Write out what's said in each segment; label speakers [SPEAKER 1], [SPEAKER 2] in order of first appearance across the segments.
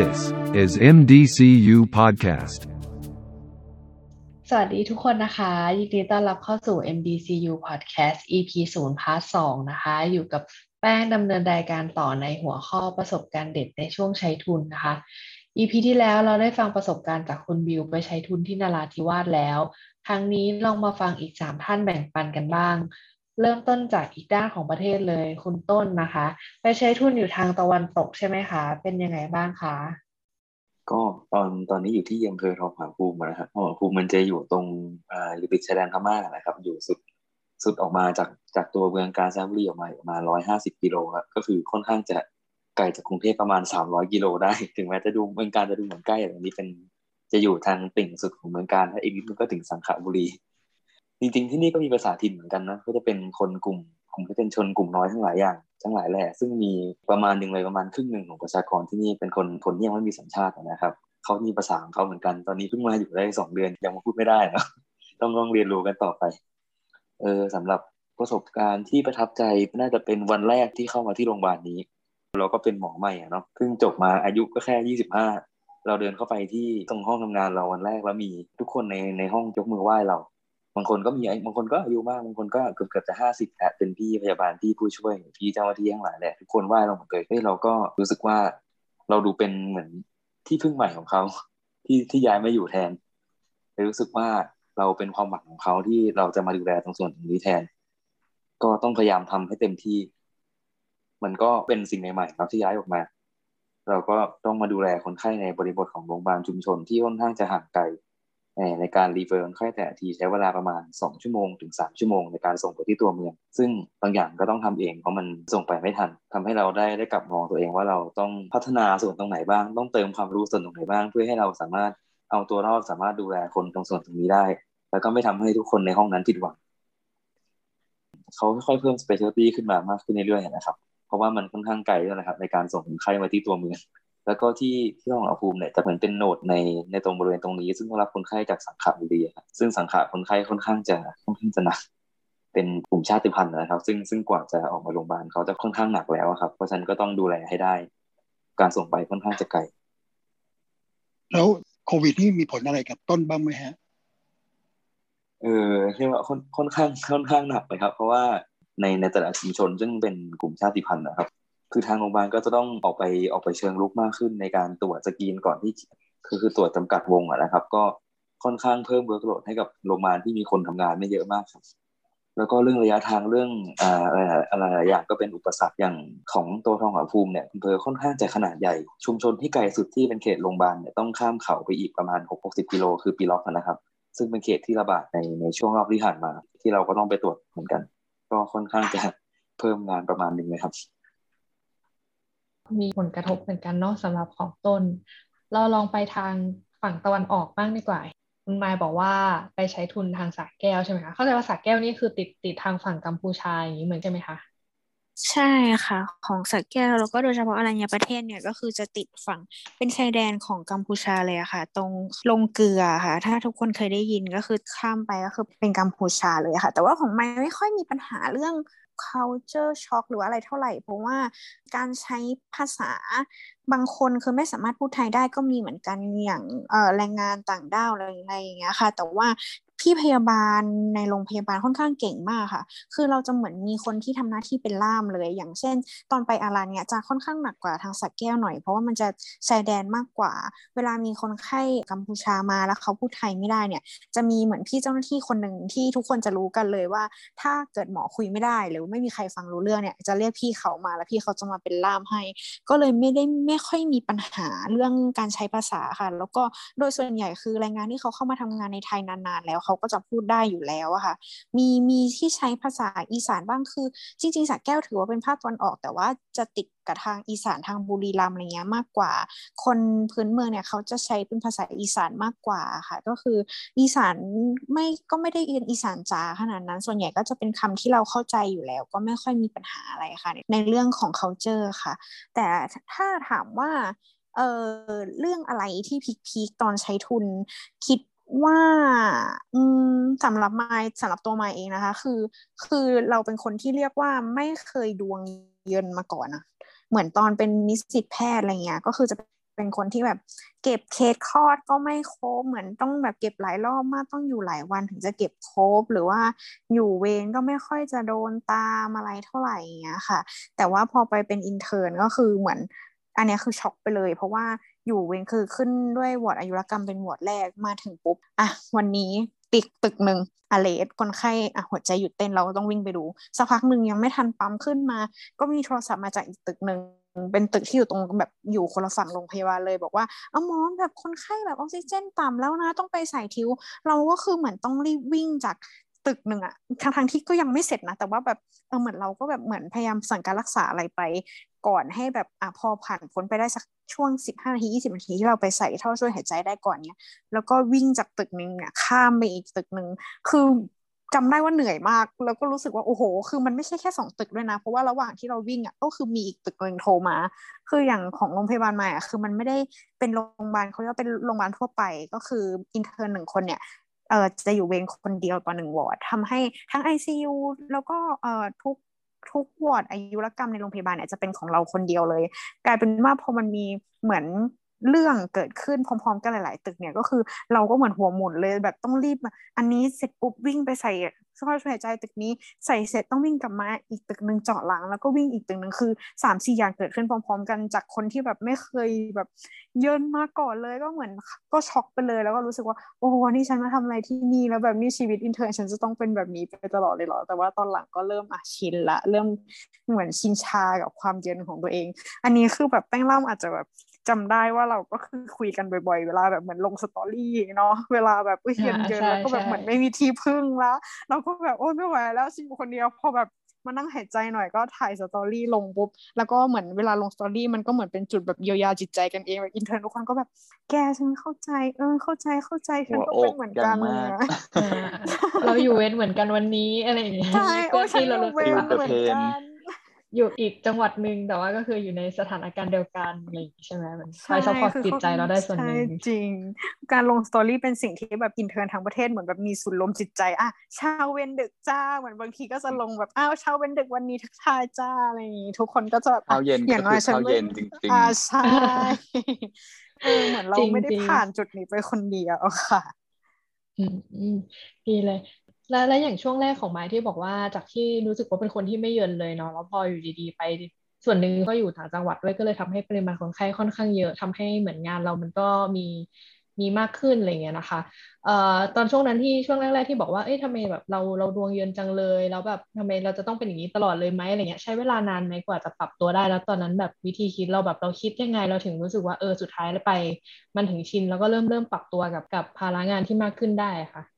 [SPEAKER 1] This is MDCU Podcast.
[SPEAKER 2] สวัสดีทุกคนนะคะ ยินดีต้อนรับเข้าสู่ MDCU Podcast EP 0 Part 2นะคะ อยู่กับแป้งดำเนินรายการต่อในหัวข้อประสบการณ์เด็ดในช่วงใช้ทุนนะคะ EP ที่แล้วเราได้ฟังประสบการณ์จากคุณบิวไปใช้ทุนที่นาราธิวาสแล้ว ครั้งนี้ลองมาฟังอีก 3 ท่านแบ่งปันกันบ้าง เริ่มต้นจากอีกด้านของประเทศเลย คุณต้นนะคะ ไปใช้ทุนอยู่ทางตะวันตกใช่ไหมคะ เป็นยังไงบ้างคะ
[SPEAKER 3] ก็ตอนตอนนี้อยู่ที่อำเภอทองผาภูมินะครับทองผาภูมิมันจะอยู่ตรงอ่าอยู่ติดชายแดนพม่านะครับ อยู่สุดสุดออกมาจากจากตัวเมืองกาญจนบุรีออกมาประมาณร้อยห้าสิบกิโลครับก็คือค่อนข้างจะไกลจากกรุงเทพประมาณสามร้อยกิโลได้ ถึงแม้จะดูเมืองการจะดูเหมือนใกล้แต่นนี้เป็นจะอยู่ทางติ่งสุดของเมืองการถ้าอีกนิดมันก็ถึงสังขบุรี จริงๆที่นี่ก็มีภาษาถิ่นเหมือนกันนะก็จะเป็นคนกลุ่มกลุ่มที่เป็นชนกลุ่มน้อยทั้งหลายอย่างทั้งหลายแหละซึ่งมีประมาณหนึ่งเลยประมาณครึ่งหนึ่งของประชากรที่นี่เป็นคนคนที่ยังไม่มีสัญชาตินะครับเขามีภาษาของเขาเหมือนกันตอนนี้เพิ่งมาอยู่ได้สองเดือนยังมาพูดไม่ได้เนะต้องต้องเรียนรู้กันต่อไปเออสำหรับประสบการณ์ที่ประทับใจน่าจะเป็นวันแรกที่เข้ามาที่โรงพยาบาลนี้ เราก็เป็นหมอใหม่เนาะเพิ่งจบมาอายุก็แค่ยี่สิบห้าเราเดินเข้าไปที่ตรงห้องทำงานเราวันแรกแล้วมีทุกคนในในห้องยกมือไหว้เรา บางคนก็มีบางคนก็อายุมากบางคนก็เกือบเกือบจะห้าสิบแหละเป็นพี่พยาบาลพี่ผู้ช่วยพี่เจ้าหน้าที่ทั้งหลายแหละทุกคนไหว้เราเหมดเลยเฮ้ยเราก็รู้สึกว่าเราดูเป็นเหมือนที่พึ่งใหม่ของเขาที่ที่ย้ายมาอยู่แทนเลยรู้สึกว่าเราเป็นความหวังของเขาที่เราจะมาดูแลตรงส่วนตรงนี้แทน ก็ต้องพยายามทำให้เต็มที่ มันก็เป็นสิ่งใหม่ๆครับที่ย้ายออกมา เราก็ต้องมาดูแลคนไข้ในบริบทของโรงพยาบาลชุมชนที่ค่อนข้างจะห่างไกล ในการรีเฟอร์คนไข้แต่ทีใช้เวลาประมาณ 2 ชั่วโมงถึง 3 ชั่วโมงในการส่งไปที่ตัวเมือง ซึ่งบางอย่างก็ต้องทำเองเพราะมันส่งไปไม่ทันทำให้เราได้ได้กลับมองตัวเองว่าเราต้องพัฒนาส่วนตรงไหนบ้าง ต้องเติมความรู้ส่วนตรงไหนบ้าง เพื่อให้เราสามารถเอาตัวรอดสามารถดูแลคนตรงส่วนตรงนี้ได้ แล้วก็ไม่ทำให้ทุกคนในห้องนั้นผิดหวังเขาค่อยๆเพิ่มสเปเชียลตี้ขึ้นมามากขึ้นเรื่อยๆนะครับ เพราะว่ามันค่อนข้างไกลด้วยนะครับ ในการส่งคนไข้มาที่ตัวเมือง แล้วก็ที่ที่ห้องอาภูมิเนี่ยจะเหมือนเป็นโหนดในในตรงบริเวณตรงนี้ ซึ่งรับคนไข้จากสังขบุรีครับซึ่งสังขคนไข้ค่อนข้างจะค่อนข้างจะหนักเป็นกลุ่มชาติพันธุ์นะครับ ซึ่งซึ่งกว่าจะออกมาโรงพยาบาลเขาจะค่อนข้างหนักแล้วครับ เพราะฉะนั้นก็ต้องดูแลให้ได้ การส่งไปค่อนข้างจะไกล
[SPEAKER 4] แล้วโควิดนี่มีผลอะไรกับต้นบ้างไหมฮะ
[SPEAKER 3] เออเรียกว่าค่อนค่อนข้างค่อนข้างหนักเลยครับ เพราะว่าในในแต่ละชุมชนซึ่งเป็นกลุ่มชาติพันธุ์นะครับ คือทางโรงพยาบาลก็จะต้องออกไปออกไปเชิงรุกมากขึ้นในการตรวจสกรีนก่อนที่คือคือตรวจจำกัดวงอะนะครับ ก็ค่อนข้างเพิ่ม workload ให้กับโรงพยาบาลที่มีคนทำงานไม่เยอะมากครับแล้วก็เรื่องระยะทางเรื่องอะไรอะไรหลายอย่างก็เป็นอุปสรรคอย่างของตัวทองผาภูมิเนี่ยอำเภอค่อนข้างจะขนาดใหญ่ ชุมชนที่ไกลสุดที่เป็นเขตโรงพยาบาลเนี่ยต้องข้ามเขาไปอีกประมาณ6-60กิโลคือปิล๊อกนะครับ ซึ่งเป็นเขตที่ระบาดในในช่วงรอบที่ผ่านมา ที่เราก็ต้องไปตรวจเหมือนกัน ก็ค่อนข้างจะเพิ่มงานประมาณหนึ่งเลยครับ
[SPEAKER 2] มีผลกระทบเหมือนกันเนาะสำหรับของต้น เราลองไปทางฝั่งตะวันออกบ้างดีกว่าคุณมายบอกว่าไปใช้ทุนทางสากแก้วใช่ไหมคะ เข้าใจว่าสากแก้วนี่คือติดติดทางฝั่งกัมพูชาอย่างนี้เหมือนใช่ไหมคะ
[SPEAKER 5] ใช่ค่ะ ของสักแก้วแล้วก็โดยเฉพาะอรัญญประเทศเนี่ยก็คือจะติดฝั่งเป็นชายแดนของกัมพูชาเลยอะค่ะ ตรงลงเกลือค่ะ ถ้าทุกคนเคยได้ยินก็คือข้ามไปก็คือเป็นกัมพูชาเลยค่ะ แต่ว่าของไม่ไม่ค่อยมีปัญหาเรื่อง culture shock หรืออะไรเท่าไหร่ เพราะว่าการใช้ภาษาบางคนคือไม่สามารถพูดไทยได้ก็มีเหมือนกันอย่างแรงงานต่างด้าวอะไรอย่างเงี้ยค่ะ แต่ว่าพี่พยาบาลในโรงพยาบาลค่อนข้างเก่งมากค่ะ คือเราจะเหมือนมีคนที่ทำหน้าที่เป็นล่ามเลย อย่างเช่น ตอนไปอารันเนี่ยจะค่อนข้างหนักกว่าทางสักแก้วหน่อย เพราะว่ามันจะชายแดนมากกว่า เวลามีคนไข้กัมพูชามาแล้วเขาพูดไทยไม่ได้เนี่ย จะมีเหมือนพี่เจ้าหน้าที่คนหนึ่งที่ทุกคนจะรู้กันเลยว่า ถ้าเกิดหมอคุยไม่ได้หรือไม่มีใครฟังรู้เรื่องเนี่ย จะเรียกพี่เขามาแล้วพี่เขาจะมาเป็นล่ามให้ ก็เลยไม่ได้ไม่ค่อยมีปัญหาเรื่องการใช้ภาษาค่ะ แล้วก็โดยส่วนใหญ่คือแรงงานที่เขาเข้ามาทำงานในไทยนานๆ แล้วเขาก็จะพูดได้อยู่แล้วอะค่ะ มีมีที่ใช้ภาษาอีสานบ้างคือ จริง ๆสักแก้วถือว่าเป็นภาคตะวันออก แต่ว่าจะติดกับทางอีสานทางบุรีรัมย์อะไรเงี้ยมากกว่า คนพื้นเมืองเนี่ยเขาจะใช้เป็นภาษาอีสานมากกว่าค่ะ ก็คืออีสานไม่ก็ไม่ได้เรียนอีสานจ๋าขนาดนั้น ส่วนใหญ่ก็จะเป็นคำที่เราเข้าใจอยู่แล้ว ก็ไม่ค่อยมีปัญหาอะไรค่ะ ในเรื่องของ culture ค่ะ แต่ถ้าถามว่าเออเรื่องอะไรที่พีคๆตอนใช้ทุนคิดว่าอืมสำหรับไมาสำหรับตัวไมาเองนะคะ คือ คือเราเป็นคนที่เรียกว่าไม่เคยดวงเยินมาก่อนนะ เหมือนตอนเป็นนิสิตแพทย์อะไรเงี้ยก็คือจะเป็นคนที่แบบเก็บเคสคลอดก็ไม่ครบเหมือนต้องแบบเก็บหลายรอบมากต้องอยู่หลายวันถึงจะเก็บครบหรือว่าอยู่เวรก็ไม่ค่อยจะโดนตามอะไรเท่าไหร่อย่างเงี้ยค่ะ แต่ว่าพอไปเป็น intern ก็คือเหมือนอันนี้คือช็อกไปเลย เพราะว่าอยู่เวรคือขึ้นด้วยวอร์ดอายุรกรรมเป็นวอร์ดแรกมาถึงปุ๊บอะวันนี้ ตึกตึกหนึ่งอเลสคนไข้อะหัวใจหยุดเต้นเราก็ต้องวิ่งไปดูสักพักหนึ่งยังไม่ทันปั๊มขึ้นมา ก็มีโทรศัพท์มาจากอีกตึกหนึ่งเป็นตึกที่อยู่ตรงแบบอยู่คนละฝั่งโรงพยาบาลเลยบอกว่าเอาหมอแบบคนไข้แบบออกซิเจนต่ำแล้วนะ ต้องไปใส่ทิว เราก็คือเหมือนต้องรีบวิ่งจาก ตึกหนึ่งอะทั้งทั้งที่ก็ยังไม่เสร็จนะแต่ว่าแบบเออเหมือนเราก็แบบเหมือนพยายามสั่งการรักษาอะไรไป ก่อนให้แบบอะพอผ่านพ้นไปได้สักช่วงสิบห้านาทียี่สิบนาทีที่เราไปใส่ท่อช่วยหายใจได้ก่อนเนี้ยแล้วก็วิ่งจากตึกหนึ่งเนี่ยข้ามไปอีกตึกหนึ่งคือจำได้ว่าเหนื่อยมาก แล้วก็รู้สึกว่าโอ้โห คือมันไม่ใช่แค่สองตึกด้วยนะ เพราะว่าระหว่างที่เราวิ่งอะก็คือมีอีกตึกหนึ่งโทรมา คืออย่างของโรงพยาบาลใหม่อะคือมันไม่ได้เป็นโรงพยาบาลเขาเรียกว่าเป็นโรงพยาบาลทั่วไป ก็คือ intern หนึ่งคนเนี่ย เออจะอยู่เวรคนเดียวต่อหนึ่งวอร์ดทำให้ทั้ง ICU แล้วก็เอ่อทุกทุกวอร์ดอายุรกรรมในโรงพยาบาลเนี่ยจะเป็นของเราคนเดียวเลย กลายเป็นว่าพอมันมีเหมือน เรื่องเกิดขึ้นพร้อมๆกันหลาย ๆ ตึกเนี่ยก็คือเราก็เหมือนหัวหมุนเลยแบบต้องรีบอันนี้เสร็จปุ๊บวิ่งไปใส่ท่อช่วยหายใจตึกนี้ใส่เสร็จต้องวิ่งกลับมาอีกตึกหนึ่งเจาะหลัง แล้วก็วิ่งอีกตึกหนึ่งคือสามสี่อย่างเกิดขึ้นพร้อม ๆ กันจากคนที่แบบไม่เคยแบบเยินมาก่อนเลยก็เหมือนก็ช็อกไปเลยแล้วก็รู้สึกว่าโอ้โหนี่ฉันมาทำอะไรที่นี่แล้วแบบนี้ชีวิต intern ฉันจะต้องเป็นแบบนี้ไปตลอดเลยเหรอแต่ว่าตอนหลังก็เริ่มอะชินละเริ่มเหมือนชินชากับความเยินของตัวเอง อันนี้คือแบบแป้งเล่าอาจจะแบบ จำได้ว่าเราก็คือคุยกันบ่อยๆ เวลาแบบเหมือนลง story เนาะเวลาแบบอุ้ยเยินเกินแล้วก็แบบเหมือนไม่มีที่พึ่งแล้วเราก็แบบโอ้ไม่ไหวแล้วชิอยู่คนเดียวพอแบบมานั่งหายใจหน่อยก็ถ่าย story ลงปุ๊บแล้วก็เหมือนเวลาลง story มันก็เหมือนเป็นจุดแบบเยียวยาจิตใจกันเองแบบ intern ทุกคนก็แบบ แกฉันเข้าใจ เออเข้าใจเข้าใจฉันก็เป็นเหมือนกัน
[SPEAKER 2] เราอยู่เวรเหมือนกันวันนี้อะไรอย่างเงี้ย
[SPEAKER 5] ใช่โอ้ฉันอยู่เวรเหมือนกัน
[SPEAKER 2] อยู่อีกจังหวัดหนึ่งแต่ว่าก็คืออยู่ในสถานการณ์เดียวกันอะไรใช่ไหมมันคอย support จิตใจเราได้ส่วนหนึ่ง
[SPEAKER 5] จริง การลง story เป็นสิ่งที่แบบ intern ทั้งประเทศเหมือนแบบมีศูนย์รวมจิตใจอะชาวเวรดึกจ้าเหมือนบางทีก็จะลงแบบอ้าวชาวเวรดึกวันนี้ทักทายจ้าอะไรอย่างงี้ทุกคนก็จะ
[SPEAKER 3] เช้าเยิน
[SPEAKER 5] อย่าง
[SPEAKER 3] น้อยฉันเยินจริง
[SPEAKER 5] ๆอ่าใช่เหมือนเราไม่ได้ผ่านจุดนี้ไปคนเดียวค่ะ
[SPEAKER 2] อืมดีเลย แล้วแล้วอย่างช่วงแรกของไม้ที่บอกว่าจากที่รู้สึกว่าเป็นคนที่ไม่เยินเลยเนาะแล้วพออยู่ดีๆ ไป ส่วนหนึ่งก็อยู่ต่างจังหวัดด้วยก็เลยทำให้ปริมาณคนไข้ค่อนข้างเยอะทำให้เหมือนงานเรามันก็มีมีมากขึ้นอะไรเงี้ยนะคะเอ่อตอนช่วงนั้นที่ช่วงแรกๆที่บอกว่าเอ้ยทำไมแบบเราเราดวงเยินจังเลยแล้วแบบทำไมเราจะต้องเป็นอย่างนี้ตลอดเลยไหมอะไรเงี้ยใช้เวลานานไหมกว่าจะปรับตัวได้แล้วตอนนั้นแบบวิธีคิดเราแบบเราคิดยังไง เราถึงรู้สึกว่าเออสุดท้ายแล้วไป มันถึงชินแล้วก็เริ่มเริ่มปรับตัวกับกับภาระงานที่มากขึ้นได้ค่ะ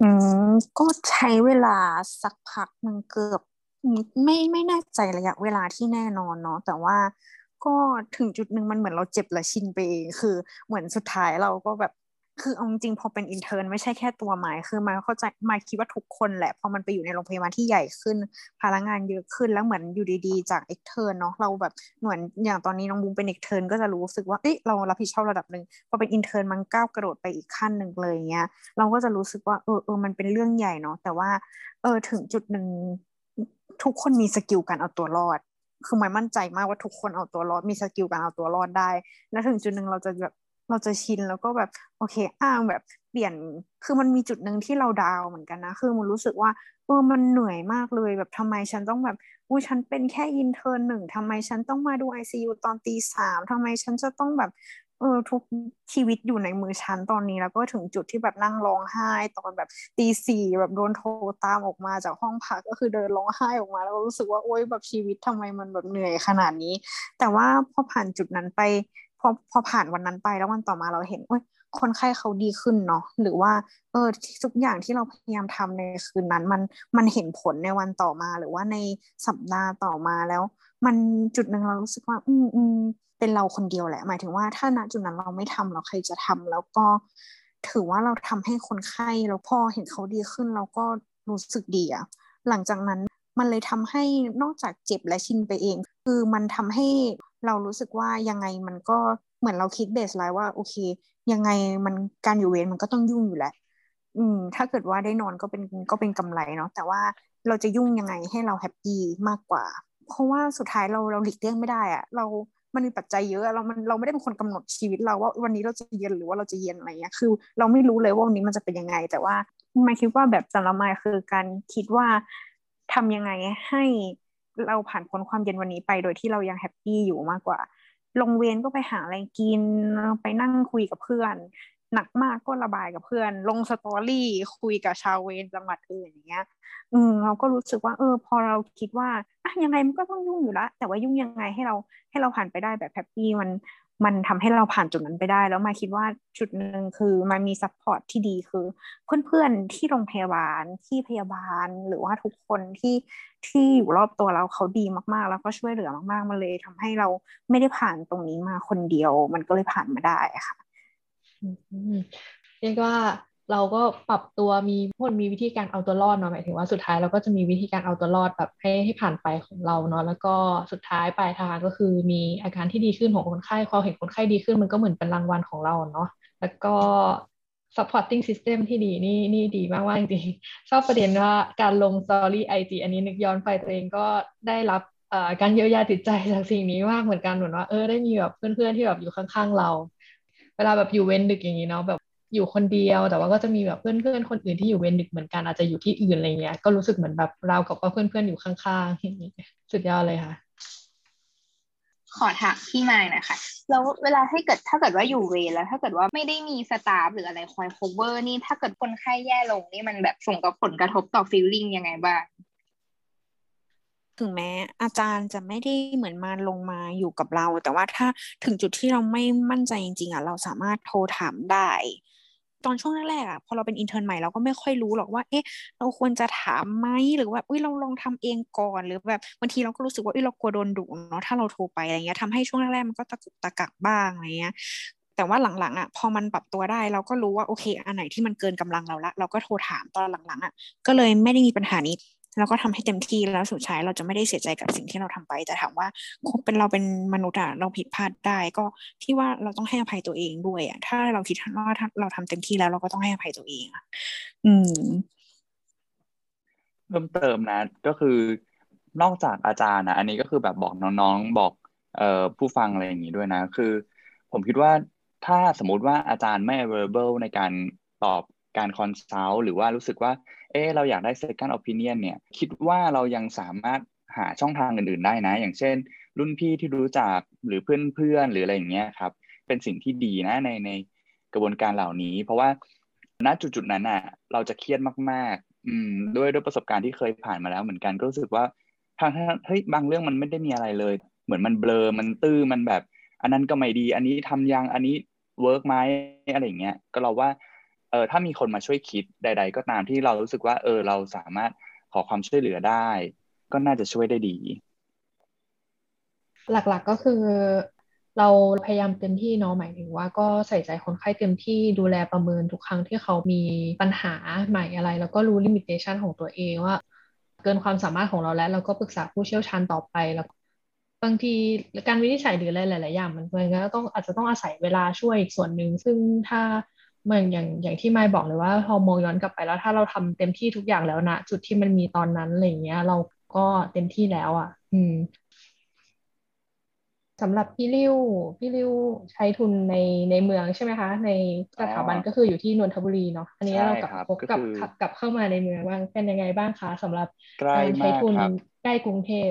[SPEAKER 5] อืมก็ใช้เวลาสักพักหนึ่งเกือบ ไม่ไม่แน่ใจระยะเวลาที่แน่นอนเนาะแต่ว่าก็ถึงจุดหนึ่งมันเหมือนเราเจ็บและชินไปเองคือเหมือนสุดท้ายเราก็แบบ คือเอาจริงพอเป็น intern ไม่ใช่แค่ตัวหมายคือมาเข้าใจมาคิดว่าทุกคนแหละพอมันไปอยู่ในโรงพยาบาลที่ใหญ่ขึ้นพลังงานเยอะขึ้นแล้วเหมือนอยู่ดีๆ จาก extern เนาะเราแบบเหมือนอย่างตอนนี้น้องบูมเป็น extern ก็จะรู้สึกว่าเอ๊ะเรารับผิดชอบระดับหนึ่งพอเป็น intern มันก้าวกระโดดไปอีกขั้นหนึ่งเลยเงี้ยเราก็จะรู้สึกว่าเออเออมันเป็นเรื่องใหญ่เนาะแต่ว่าเออถึงจุดหนึ่งทุกคนมี skill การเอาตัวรอดคือหมายมั่นใจมากว่าทุกคนเอาตัวรอดมี skill การเอาตัวรอดได้ แล้วถึงจุดหนึ่งเราจะแบบ เราจะชินแล้วก็แบบโอเคอ้างแบบเปลี่ยนคือมันมีจุดหนึ่งที่เรา down เหมือนกันนะ คือมันรู้สึกว่าเออมันเหนื่อยมากเลยแบบทำไมฉันต้องแบบอุ้ยฉันเป็นแค่ intern หนึ่งทำไมฉันต้องมาดูไอซียูตอนตีสามทำไมฉันจะต้องแบบเออทุกชีวิตอยู่ในมือฉันตอนนี้แล้วก็ถึงจุดที่แบบนั่งร้องไห้ตอนแบบตีสี่แบบโดนโทรตามออกมาจากห้องพักก็คือเดินร้องไห้ออกมา แล้วก็รู้สึกว่าโอ๊ยแบบชีวิตทำไมมันแบบเหนื่อยขนาดนี้ แต่ว่าพอผ่านจุดนั้นไป พอพอผ่านวันนั้นไปแล้ววันต่อมาเราเห็นโอ้ยคนไข้เขาดีขึ้นเนาะหรือว่า เออทุกอย่างที่เราพยายามทำในคืนนั้น มันมันเห็นผลในวันต่อมาหรือว่าในสัปดาห์ต่อมาแล้ว มันจุดหนึ่งเรารู้สึกว่า อืมอืมเป็นเราคนเดียวแหละ หมายถึงว่าถ้าณจุดนั้นเราไม่ทำเราใครจะทำแล้วก็ถือว่าเราทำให้คนไข้แล้วพอเห็นเขาดีขึ้น เราก็รู้สึกดีอะหลังจากนั้นมันเลยทำให้นอกจากเจ็บและชินไปเอง คือมันทำให้ เรารู้สึกว่ายังไงมันก็เหมือนเราคิดเบสไลน์ว่าโอเค ยังไงมันการอยู่เวรมันก็ต้องยุ่งอยู่แหละ อืม ถ้าเกิดว่าได้นอนก็เป็นก็เป็นกำไรเนาะแต่ว่าเราจะยุ่งยังไงให้เรา happy มากกว่า เพราะว่าสุดท้ายเราเราหลีกเลี่ยงไม่ได้อะเรามันมีปัจจัยเยอะเรามันเราไม่ได้เป็นคนกำหนดชีวิตเราว่าวันนี้เราจะเยินหรือว่าเราจะเยินอะไรเงี้ยคือ เราไม่รู้เลยว่าวันนี้มันจะเป็นยังไง แต่ว่าไม่คิดว่าแบบสำหรับมายคือการคิดว่าทำยังไงให้ เราผ่านพ้นความเยินวันนี้ไปโดยที่เรายัง happy อยู่มากกว่า ลงเวรก็ไปหาอะไรกิน ไปนั่งคุยกับเพื่อน หนักมากก็ระบายกับเพื่อน ลง story คุยกับชาวเวรจังหวัดอื่นอย่างเงี้ย อืมเราก็รู้สึกว่า เออ พอเราคิดว่าอะยังไงมันก็ต้องยุ่งอยู่ละแต่ว่ายุ่งยังไงให้เราให้เราผ่านไปได้แบบ happy มัน มันทำให้เราผ่านจุดนั้นไปได้ แล้วมาคิดว่าจุดหนึ่งคือมันมี support ที่ดีคือ เพื่อนๆที่โรงพยาบาลที่พยาบาลหรือว่าทุกคนที่ที่อยู่รอบตัวเราเขาดีมากๆ แล้วก็ช่วยเหลือมากๆมาเลยทำให้เราไม่ได้ผ่านตรงนี้มาคนเดียว มันก็เลยผ่านมาได้ค่ะ
[SPEAKER 2] เรียกว่า เราก็ปรับตัวมีพวกมีวิธีการเอาตัวรอดเนาะหมายถึงว่าสุดท้ายเราก็จะมีวิธีการเอาตัวรอดแบบให้ให้ผ่านไปของเราเนาะแล้วก็สุดท้ายปลายทางก็คือมีอาการที่ดีขึ้นของคนไข้พอเห็นคนไข้ดีขึ้นมันก็เหมือนเป็นรางวัลของเราเนาะแล้วก็ supporting system ที่ดีนี่นี่ดีมากว่าจริงๆชอบประเด็นว่าการลง story IG อันนี้นึกย้อนไปตัวเองก็ได้รับการเยียวยาจิตใจจากสิ่งนี้มากเหมือนกันเหมือนว่าเออได้มีแบบเพื่อนๆที่แบบอยู่ข้างๆเรา เวลาแบบอยู่เว้นดึกอย่างนี้เนาะแบบ อยู่คนเดียว แต่ว่าก็จะมีแบบเพื่อนเพื่อนคนอื่นที่อยู่เวนดึกเหมือนกันอาจจะอยู่ที่อื่นอะไรเงี้ย ก็รู้สึกเหมือนแบบเรากับว่าเพื่อนเพื่อนอยู่ข้างๆสุดยอดเลยค่ะ
[SPEAKER 6] ขอถามพี่มายนะคะแล้วเวลาให้เกิดถ้าเกิดว่าอยู่เวรแล้ว ถ้าเกิดว่าไม่ได้มีสตาฟหรืออะไรคอย cover นี่ถ้าเกิดคนไข้แย่ลงนี่มันแบบส่งกับผลกระทบต่อฟีลลิ่งยังไงบ้าง
[SPEAKER 5] ถึงแม้อาจารย์จะไม่ได้เหมือนมาลงมาอยู่กับเรา แต่ว่าถ้าถึงจุดที่เราไม่มั่นใจจริงๆอะเราสามารถโทรถามได้ ตอนช่วงแรกๆอะพอเราเป็นอินเทอร์นใหม่เราก็ไม่ค่อยรู้หรอกว่า เอ๊ะ เราควรจะถามไหมหรือว่าอุ้ยเราลองทำเองก่อน หรือแบบบางทีเราก็รู้สึกว่าอุ้ยเรากลัวโดนดุเนาะถ้าเราโทรไปอะไรเงี้ยทำให้ช่วงแรกๆมันก็ตะกุกตะกักบ้างอะไรเงี้ยแต่ว่าหลังๆอะพอมันปรับตัวได้เราก็รู้ว่าโอเค อันไหนที่มันเกินกำลังเราละ เราก็โทรถามตอนหลังๆอะก็เลยไม่ได้มีปัญหานี้ เราก็ทำให้เต็มที่แล้วสุดท้ายเราจะไม่ได้เสียใจกับสิ่งที่เราทำไป แต่ถามว่าเป็นเราเป็นมนุษย์อะเราผิดพลาดได้ก็ที่ว่าเราต้องให้อภัยตัวเองด้วยอะถ้าเราคิดว่าเราทำเต็มที่แล้วเราก็ต้องให้อภัยตัวเองอะอืม
[SPEAKER 7] เพิ่มเติมนะ ก็คือนอกจากอาจารย์นะอันนี้ก็คือแบบบอกน้องๆบอกเอ่อผู้ฟังอะไรอย่างนี้ด้วยนะ คือ ผมคิดว่าถ้าสมมติว่าอาจารย์ไม่ available ในการตอบ การคอนซัลท์หรือว่ารู้สึกว่า เออเราอยากได้ second opinion เนี่ย คิดว่าเรายังสามารถหาช่องทางอื่น ๆ ได้นะ อย่างเช่น รุ่นพี่ที่รู้จักหรือเพื่อนๆหรืออะไรอย่างเงี้ยครับ เป็นสิ่งที่ดีนะในในกระบวนการเหล่านี้ เพราะว่าณจุดๆนั้นอะ เราจะเครียดมากๆ อืมด้วยด้วยประสบการณ์ที่เคยผ่านมาแล้วเหมือนกันก็รู้สึกว่าทางเฮ้ยบางเรื่องมันไม่ได้มีอะไรเลย เหมือนมันเบลอมันตื้อมันแบบ อันนั้นก็ไม่ดี อันนี้ทำยังอันนี้ work ไหมอะไรอย่างเงี้ยก็เราว่า เออถ้ามีคนมาช่วยคิดใด ๆ ก็ตามที่เรารู้สึกว่า เออ เราสามารถขอความช่วยเหลือได้ ก็น่าจะช่วยได้ดี
[SPEAKER 2] หลักๆก็คือ เราพยายามเต็มที่เนาะหมายถึงว่าก็ใส่ใจคนไข้เต็มที่ดูแลประเมินทุกครั้งที่เขามีปัญหาใหม่อะไร แล้วก็รู้ limitation ของตัวเองว่า เกินความสามารถของเราแล้ว เราก็ปรึกษาผู้เชี่ยวชาญต่อไปแล้วบางทีการวินิจฉัยหรืออะไรหลาย ๆ อย่างมันก็ต้องอาจจะต้องอาศัยเวลาช่วยอีกส่วนหนึ่ง ซึ่งถ้า เหมือนอย่างอย่างที่ไม่บอกเลยว่าพอมองย้อนกลับไปแล้ว ถ้าเราทำเต็มที่ทุกอย่างแล้วนะจุดที่มันมีตอนนั้นอะไรเงี้ย เราก็เต็มที่แล้วอะ อืมสำหรับพี่ริ้วพี่ริ้วใช้ทุนในในเมืองใช่ไหมคะ ในสถาบันก็คืออยู่ที่นนทบุรีเนาะอันนี้เรากลับพบกับกลับเข้ามาในเมืองบ้างเป็นยังไงบ้างคะสำหรับการใช้ทุนใกล้กรุงเทพ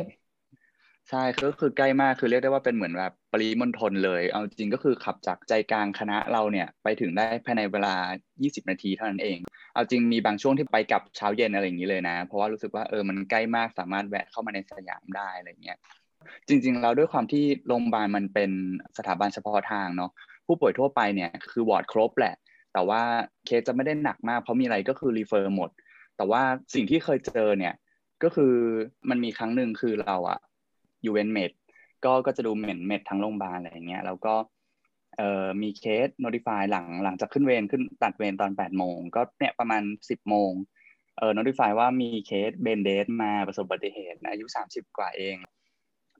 [SPEAKER 7] ใช่ก็คือใกล้มากคือเรียกได้ว่าเป็นเหมือนแบบปริมณฑลเลย เอาจริงก็คือขับจากใจกลางคณะเราเนี่ยไปถึงได้ภายในเวลา 20 นาทีเท่านั้นเอง เอาจริงมีบางช่วงที่ไปกับเช้าเย็นอะไรอย่างนี้เลยนะ เพราะว่ารู้สึกว่าเออมันใกล้มากสามารถแวะเข้ามาในสยามได้อะไรเงี้ยจริงๆเราด้วยความที่โรงพยาบาลมันเป็นสถาบันเฉพาะทางเนาะผู้ป่วยทั่วไปเนี่ยคือวอร์ดครบแหละ แต่ว่าเคสจะไม่ได้หนักมากเพราะมีอะไรก็คือรีเฟอร์หมด แต่ว่าสิ่งที่เคยเจอเนี่ยก็คือมันมีครั้งหนึ่งคือเราอะ ยูเวนเมดก็ก็จะดูเมนเมดทั้งโรงพยาบาลอะไรอย่างเงี้ยแล้วก็เอ่อมีเคส notify หลังหลังจากขึ้นเวรขึ้นตัดเวรตอน8โมงก็เนี่ยประมาณ 10โมงเอ่อ notify ว่ามีเคสเบนเดสมาประสบอุบัติเหตุอายุ 30 กว่าเอง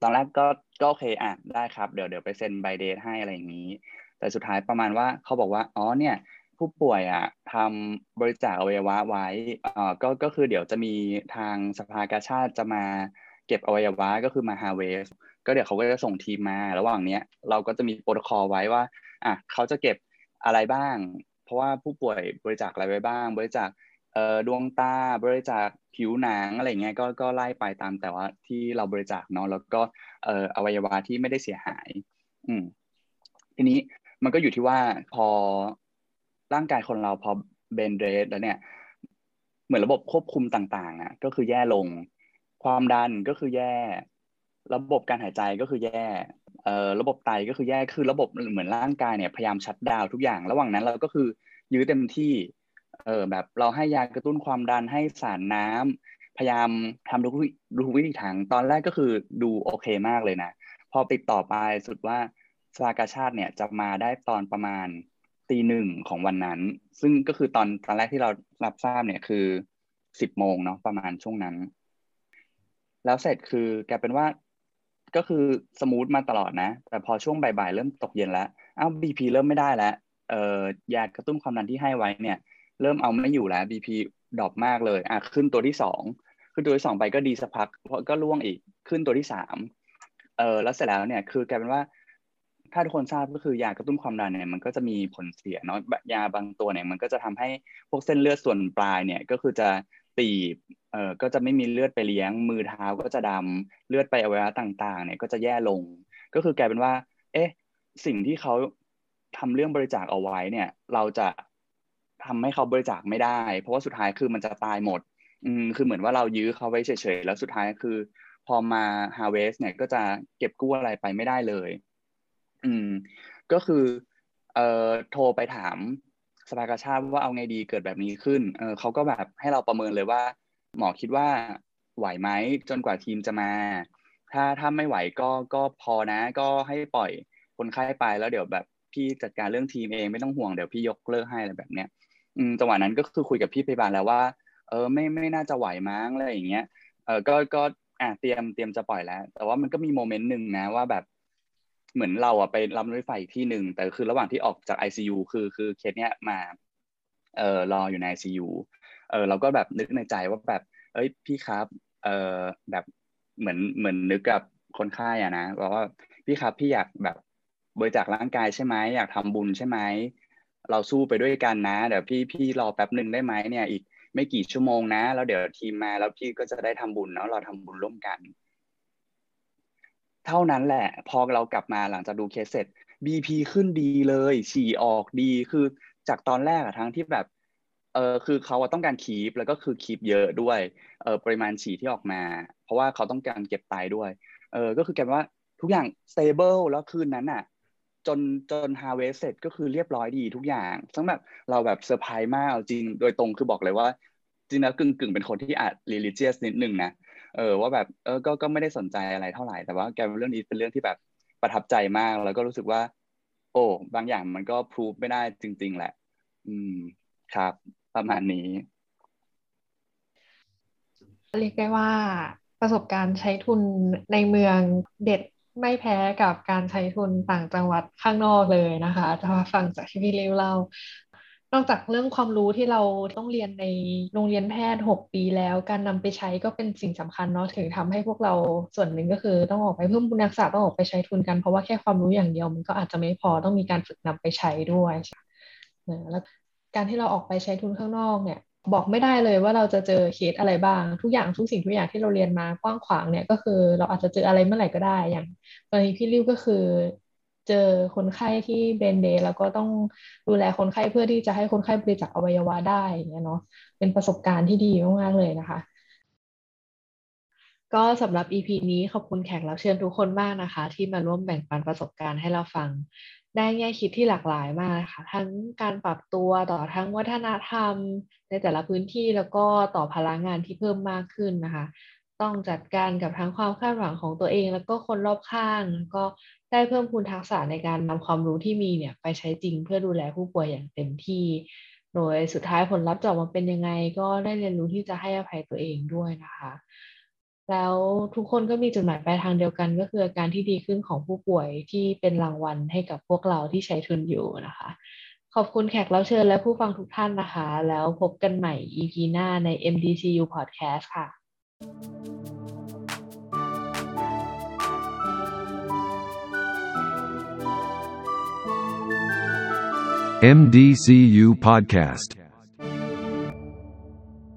[SPEAKER 7] ตอนแรกก็ก็โอเคอะได้ครับเดี๋ยวเดี๋ยวไปเซ็นใบเดทให้อะไรอย่างนี้ แต่สุดท้ายประมาณว่าเขาบอกว่าอ๋อเนี่ยผู้ป่วยอะทำบริจาคอวัยวะไว้อ่าก็ก็คือเดี๋ยวจะมีทางสภากาชาติจะมา เก็บอวัยวะก็คือมาฮาเวสก็เดี๋ยวเขาก็จะส่งทีมมา ระหว่างเนี้ยเราก็จะมีโปรโตคอลไว้ว่าอะเขาจะเก็บอะไรบ้าง เพราะว่าผู้ป่วยบริจาคอะไรไว้บ้าง บริจาคเอ่อดวงตาบริจาคผิวหนังอะไรเงี้ยก็ก็ไล่ไปตามแต่ว่าที่เราบริจาคเนาะแล้วก็เอ่ออวัยวะที่ไม่ได้เสียหาย อืมทีนี้มันก็อยู่ที่ว่าพอร่างกายคนเราพอเบนเดสแล้วเนี่ย เหมือนระบบควบคุมต่างๆอะก็คือแย่ลง ความดันก็คือแย่ ระบบการหายใจก็คือแย่เอ่อระบบไตก็คือแย่คือระบบเหมือนร่างกายเนี่ยพยายามชัดดาวทุกอย่าง ระหว่างนั้นเราก็คือยื้อเต็มที่เออแบบเราให้ยากระตุ้นความดันให้สารน้ำพยายามทำทุกทุกวิธีทางตอนแรกก็คือดูโอเคมากเลยนะ พอติดต่อไปสุดว่าสภากาชาติเนี่ยจะมาได้ตอนประมาณตีหนึ่งของวันนั้น ซึ่งก็คือตอนตอนแรกที่เรารับทราบเนี่ยคือสิบโมงเนาะประมาณช่วงนั้น แล้วเสร็จคือแกเป็นว่าก็คือสมูทมาตลอดนะ แต่พอช่วงบ่ายๆเริ่มตกเย็นแล้วอ้าวบีพีเริ่มไม่ได้แล้วเอ่อยากระตุ้นความดันที่ให้ไว้เนี่ย เริ่มเอาไม่อยู่แล้วบีพีดรอปมากเลยอะขึ้นตัวที่สองขึ้นตัวที่สองไปก็ดีสักพักเพราะก็ล่วงอีกขึ้นตัวที่สามเออแล้วเสร็จแล้วเนี่ยคือกลายเป็นว่า ถ้าทุกคนทราบก็คือยากระตุ้นความดันเนี่ยมันก็จะมีผลเสียเนาะยาบางตัวเนี่ยมันก็จะทำให้พวกเส้นเลือดส่วนปลายเนี่ยก็คือจะ ตีบเอ่อก็จะไม่มีเลือดไปเลี้ยง มือเท้าก็จะดำเลือดไปอวัยวะต่างๆ เนี่ยก็จะแย่ลง ก็คือกลายเป็นว่า เอ๊ะ สิ่งที่เขาทำเรื่องบริจาคเอาไว้เนี่ย เราจะทำให้เขาบริจาคไม่ได้ เพราะว่าสุดท้ายคือมันจะตายหมด อืมคือเหมือนว่าเรายื้อเขาไว้เฉยๆแล้วสุดท้ายคือ พอมา harvest เนี่ยก็จะเก็บกู้อะไรไปไม่ได้เลย อืม ก็คือ เอ่อโทรไปถาม สภากาชาติว่าเอาไงดีเกิดแบบนี้ขึ้นเออเขาก็แบบให้เราประเมินเลยว่า หมอคิดว่าไหวไหมจนกว่าทีมจะมา ถ้าถ้าไม่ไหวก็ก็พอนะ ก็ให้ปล่อยคนไข้ไปแล้วเดี๋ยวแบบพี่จัดการเรื่องทีมเองไม่ต้องห่วงเดี๋ยวพี่ยกเลิกให้อะไรแบบเนี้ยอืมจังหวะนั้นก็คือคุยกับพี่พยาบาลแล้วว่า เออไม่ไม่น่าจะไหวมั้งอะไรอย่างเงี้ยเออก็ก็อะเตรียมเตรียมจะปล่อยแล้ว แต่ว่ามันก็มีโมเมนต์หนึ่งนะว่าแบบ เหมือนเราอะไปรับรถไฟที่หนึ่งแต่คือระหว่างที่ออกจาก ICU คือคือเคสเนี้ยมาเออรออยู่ใน ICU เออเราก็แบบนึกในใจว่าแบบ เอ้ยพี่ครับเออแบบเหมือนเหมือนนึกกับคนไข้อะนะบอกว่าพี่ครับพี่อยากแบบบริจาคร่างกายใช่ไหมอยากทำบุญใช่ไหมเราสู้ไปด้วยกันนะเดี๋ยวพี่พี่รอแป๊บหนึ่งได้ไหมเนี่ยอีกไม่กี่ชั่วโมงนะ แล้วเดี๋ยวทีมมาแล้วพี่ก็จะได้ทำบุญเนาะเราทำบุญร่วมกัน เท่านั้นแหละ พอเรากลับมาหลังจากดูเคสเสร็จ BP ขึ้นดีเลย ฉี่ออกดีคือจากตอนแรกอะทั้งที่แบบเออคือเขาต้องการคีปแล้วก็คือคีปเยอะด้วยเออปริมาณฉี่ที่ออกมา เพราะว่าเขาต้องการเก็บไตด้วยเออก็คือแกว่าทุกอย่าง stable แล้วคืนนั้นอะจนจน harvest เสร็จก็คือเรียบร้อยดีทุกอย่างซึ่งแบบเราแบบเซอร์ไพรส์มากจริงโดยตรงคือบอกเลยว่าจริงแล้วกึ่งกึ่งเป็นคนที่อาจ religious นิดนึงนะ เออว่าแบบเออก็ก็ไม่ได้สนใจอะไรเท่าไหร่แต่ว่าแกเรื่องนี้เป็นเรื่องที่แบบประทับใจมาก แล้วก็รู้สึกว่า โอ้บางอย่างมันก็พรูฟไม่ได้จริง ๆ แหละ อืมครับ ประมาณนี้
[SPEAKER 2] เรียกได้ว่าประสบการณ์ใช้ทุนในเมืองเด็ดไม่แพ้กับการใช้ทุนต่างจังหวัดข้างนอกเลยนะคะจะมาฟังจากที่พี่เล่าเล่า นอกจากเรื่องความรู้ที่เราต้องเรียนในโรงเรียนแพทย์ 6 ปีแล้ว การนำไปใช้ก็เป็นสิ่งสำคัญเนาะถึงทำให้พวกเราส่วนหนึ่งก็คือต้องออกไปเพิ่มบุญทักษะต้องออกไปใช้ทุนกันเพราะว่าแค่ความรู้อย่างเดียวมันก็อาจจะไม่พอต้องมีการฝึกนำไปใช้ด้วยแล้วการที่เราออกไปใช้ทุนข้างนอกเนี่ยบอกไม่ได้เลยว่าเราจะเจอเคสอะไรบ้าง ทุกอย่างทุกสิ่งทุกอย่างที่เราเรียนมากว้างขวางเนี่ยก็คือเราอาจจะเจออะไรเมื่อไหร่ก็ได้อย่างตอนนี้พี่ริ้วก็คือ เจอคนไข้ที่เบนเดย์แล้วก็ต้องดูแลคนไข้เพื่อที่จะให้คนไข้บริจาคอวัยวะได้อย่างเงี้ยเนาะเป็นประสบการณ์ที่ดีมากๆเลยนะคะ ก็สำหรับ EP นี้ขอบคุณแขกรับเชิญทุกคนมากนะคะ ที่มาร่วมแบ่งปันประสบการณ์ให้เราฟังได้แง่คิดที่หลากหลายมากค่ะทั้งการปรับตัวต่อทั้งวัฒนธรรม ในแต่ละพื้นที่แล้วก็ต่อพลังงานที่เพิ่มมากขึ้นนะคะ ต้องจัดการกับทั้งความคาดหวังของตัวเอง แล้วก็คนรอบข้างก็ได้เพิ่มพูนทักษะในการนำความรู้ที่มีเนี่ยไปใช้จริงเพื่อดูแลผู้ป่วยอย่างเต็มที่ โดยสุดท้ายผลลัพธ์จะออกมาเป็นยังไง ก็ได้เรียนรู้ที่จะให้อภัยตัวเองด้วยนะคะ แล้วทุกคนก็มีจุดหมายปลายทางเดียวกันก็คืออาการที่ดีขึ้นของผู้ป่วยที่เป็นรางวัลให้กับพวกเราที่ใช้ทุนอยู่นะคะ ขอบคุณแขกรับเชิญและผู้ฟังทุกท่านนะคะ แล้วพบกันใหม่ EP หน้าใน MDCU Podcast ค่ะ
[SPEAKER 1] MDCU Podcast.